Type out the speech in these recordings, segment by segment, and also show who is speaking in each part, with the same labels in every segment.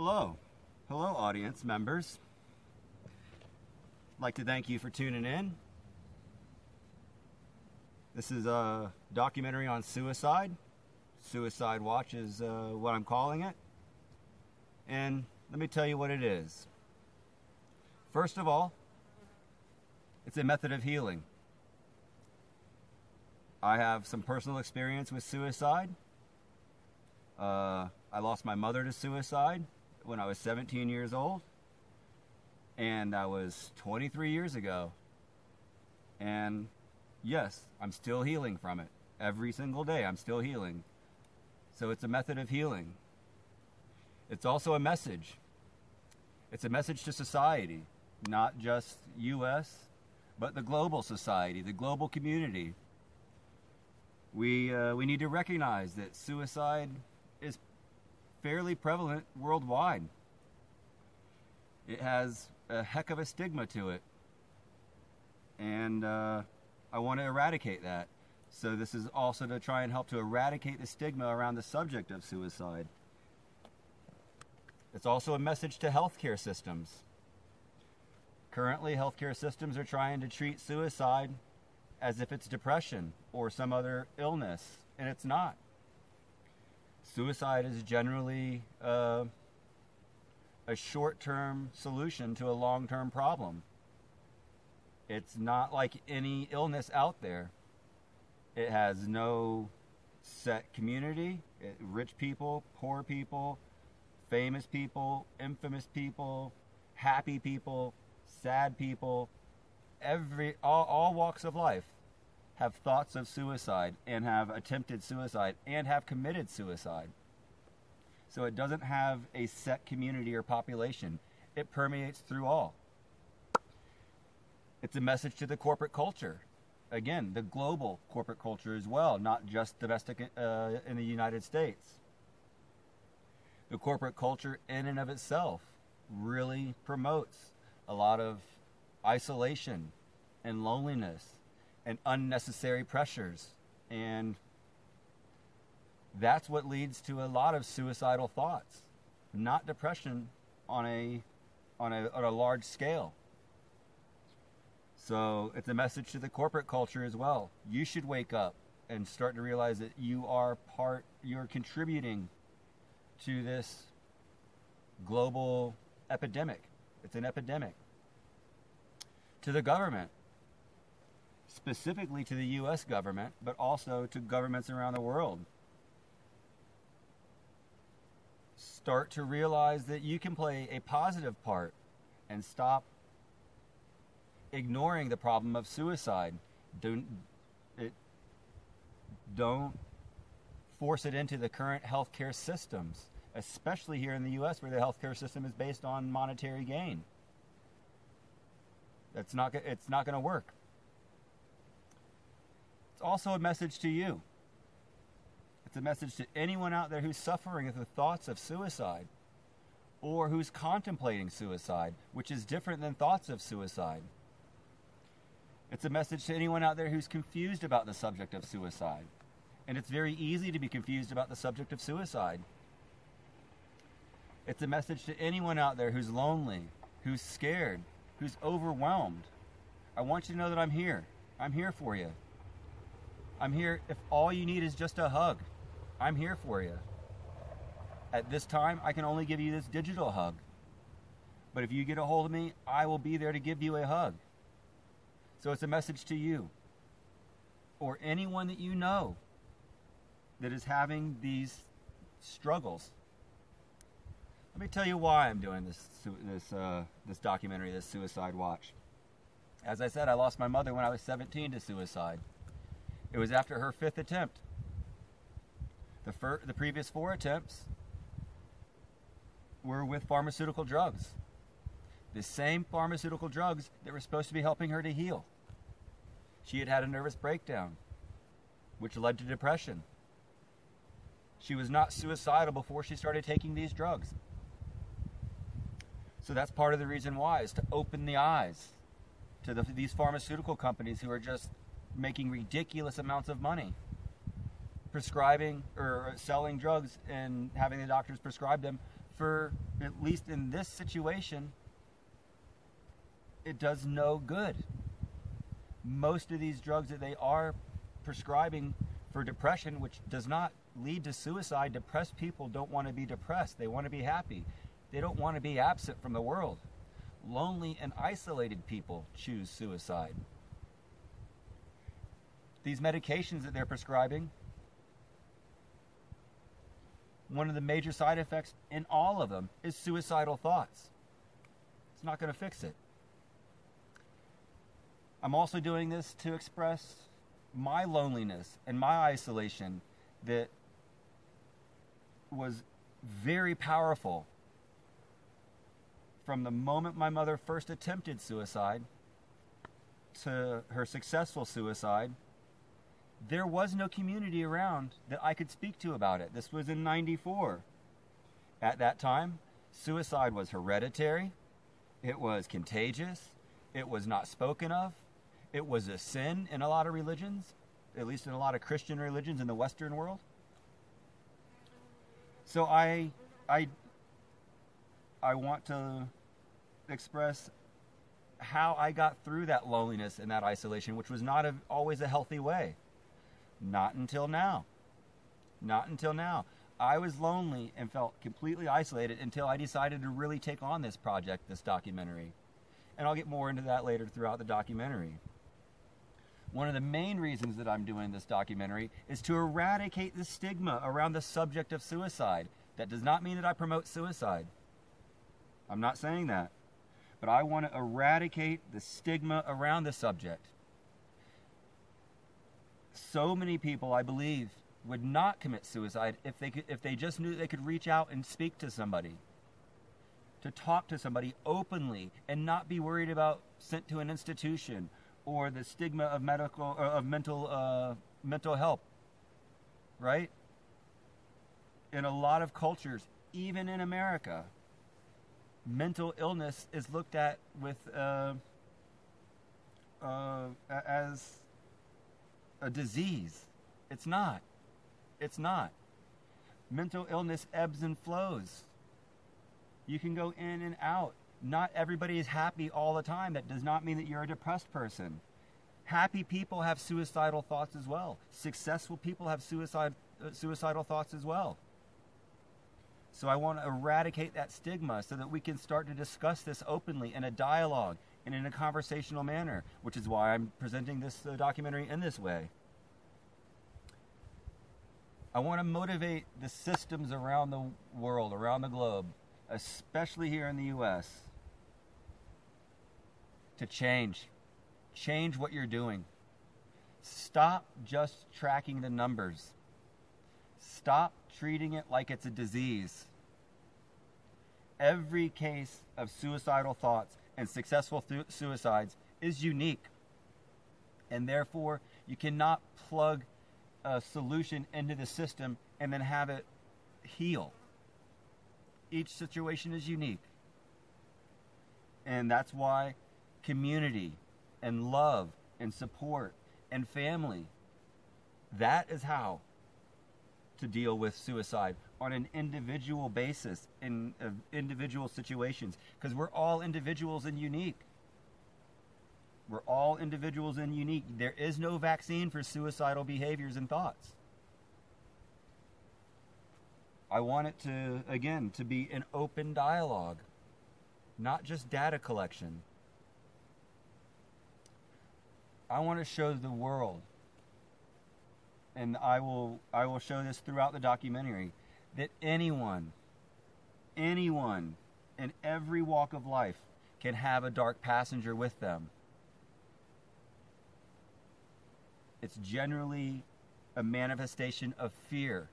Speaker 1: Hello. Hello, audience members. I'd like to thank you for tuning in. This is a documentary on suicide. Suicide Watch is uh, what I'm calling it. And let me tell you what it is. First of all, it's a method of healing. I have some personal experience with suicide. Uh, I lost my mother to suicide when I was 17 years old, and that was 23 years ago. And yes, I'm still healing from it. Every single day, I'm still healing. So it's a method of healing. It's also a message. It's a message to society, not just US, but the global society, the global community. We, uh, we need to recognize that suicide is fairly prevalent worldwide. It has a heck of a stigma to it. And uh, I want to eradicate that. So, this is also to try and help to eradicate the stigma around the subject of suicide. It's also a message to healthcare systems. Currently, healthcare systems are trying to treat suicide as if it's depression or some other illness, and it's not. Suicide is generally uh, a short term solution to a long term problem. It's not like any illness out there. It has no set community. It, rich people, poor people, famous people, infamous people, happy people, sad people, every all, all walks of life have thoughts of suicide and have attempted suicide and have committed suicide. So it doesn't have a set community or population. It permeates through all. It's a message to the corporate culture. Again, the global corporate culture as well, not just domestic uh, in the United States. The corporate culture, in and of itself, really promotes a lot of isolation and loneliness and unnecessary pressures. And that's what leads to a lot of suicidal thoughts, not depression on a, on a, on a large scale. So it's a message to the corporate culture as well. You should wake up and start to realize that you are part, you're contributing to this global epidemic. It's an epidemic. To the government, specifically to the US government, but also to governments around the world. Start to realize that you can play a positive part and stop ignoring the problem of suicide. Don't it don't force it into the current healthcare systems, especially here in the US where the healthcare system is based on monetary gain. That's not it's not going to work. It's also a message to you. It's a message to anyone out there who's suffering with the thoughts of suicide or who's contemplating suicide, which is different than thoughts of suicide. It's a message to anyone out there who's confused about the subject of suicide. And it's very easy to be confused about the subject of suicide. It's a message to anyone out there who's lonely, who's scared, who's overwhelmed. I want you to know that I'm here. I'm here for you. I'm here if all you need is just a hug. I'm here for you. At this time, I can only give you this digital hug. But if you get a hold of me, I will be there to give you a hug. So it's a message to you or anyone that you know that is having these struggles. Let me tell you why I'm doing this this uh, this documentary, this Suicide Watch. As I said, I lost my mother when I was 17 to suicide. It was after her fifth attempt. The, fir- the previous four attempts were with pharmaceutical drugs. The same pharmaceutical drugs that were supposed to be helping her to heal. She had had a nervous breakdown, which led to depression. She was not suicidal before she started taking these drugs. So that's part of the reason why is to open the eyes to the, these pharmaceutical companies who are just making ridiculous amounts of money prescribing or selling drugs and having the doctors prescribe them for at least in this situation, it does no good. Most of these drugs that they are prescribing for depression, which does not lead to suicide, depressed people don't want to be depressed. They want to be happy. They don't want to be absent from the world. Lonely and isolated people choose suicide. These medications that they're prescribing, one of the major side effects in all of them is suicidal thoughts. It's not going to fix it. I'm also doing this to express my loneliness and my isolation that was very powerful from the moment my mother first attempted suicide to her successful suicide. There was no community around that I could speak to about it. This was in 94. At that time, suicide was hereditary, it was contagious, it was not spoken of, it was a sin in a lot of religions, at least in a lot of Christian religions in the Western world. So I, I, I want to express how I got through that loneliness and that isolation, which was not a, always a healthy way. Not until now. Not until now. I was lonely and felt completely isolated until I decided to really take on this project, this documentary. And I'll get more into that later throughout the documentary. One of the main reasons that I'm doing this documentary is to eradicate the stigma around the subject of suicide. That does not mean that I promote suicide. I'm not saying that. But I want to eradicate the stigma around the subject. So many people, I believe, would not commit suicide if they could, if they just knew they could reach out and speak to somebody. To talk to somebody openly and not be worried about sent to an institution or the stigma of medical or of mental uh, mental health, right? In a lot of cultures, even in America, mental illness is looked at with uh, uh, as a disease. It's not. It's not. Mental illness ebbs and flows. You can go in and out not everybody is happy all the time. That does not mean that you're a depressed person. Happy people have suicidal thoughts as well. Successful people have suicide, uh, suicidal thoughts as well. So I want to eradicate that stigma so that we can start to discuss this openly in a dialogue and in a conversational manner, which is why I'm presenting this uh, documentary in this way. I want to motivate the systems around the world, around the globe, especially here in the US, to change. Change what you're doing. Stop just tracking the numbers. Stop treating it like it's a disease. Every case of suicidal thoughts and successful suicides is unique. And therefore, you cannot plug a solution into the system and then have it heal. Each situation is unique. And that's why community and love and support and family. That is how to deal with suicide on an individual basis in uh, individual situations because we're all individuals and unique. We're all individuals and unique. There is no vaccine for suicidal behaviors and thoughts. I want it to, again, to be an open dialogue, not just data collection. I want to show the world, and I will I will show this throughout the documentary, that anyone, anyone in every walk of life can have a dark passenger with them. It's generally a manifestation of fear,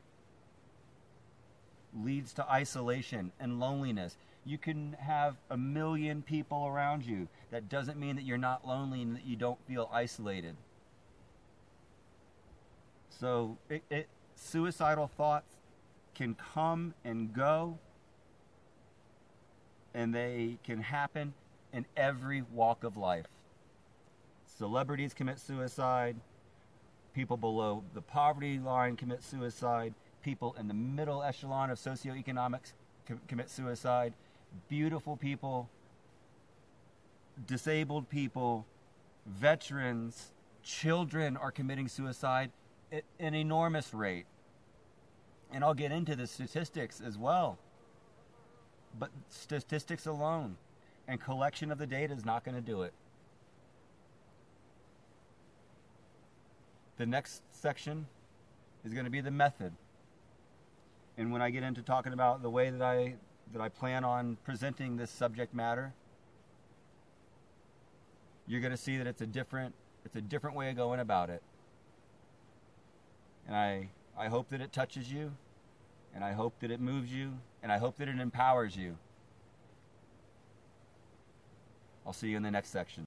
Speaker 1: leads to isolation and loneliness you can have a million people around you. That doesn't mean that you're not lonely and that you don't feel isolated. So, it, it, suicidal thoughts can come and go, and they can happen in every walk of life. Celebrities commit suicide, people below the poverty line commit suicide, people in the middle echelon of socioeconomics com- commit suicide. Beautiful people, disabled people, veterans, children are committing suicide at an enormous rate. And I'll get into the statistics as well. But statistics alone and collection of the data is not going to do it. The next section is going to be the method. And when I get into talking about the way that I that I plan on presenting this subject matter, you're going to see that it's a different it's a different way of going about it. And I I hope that it touches you and I hope that it moves you and I hope that it empowers you. I'll see you in the next section.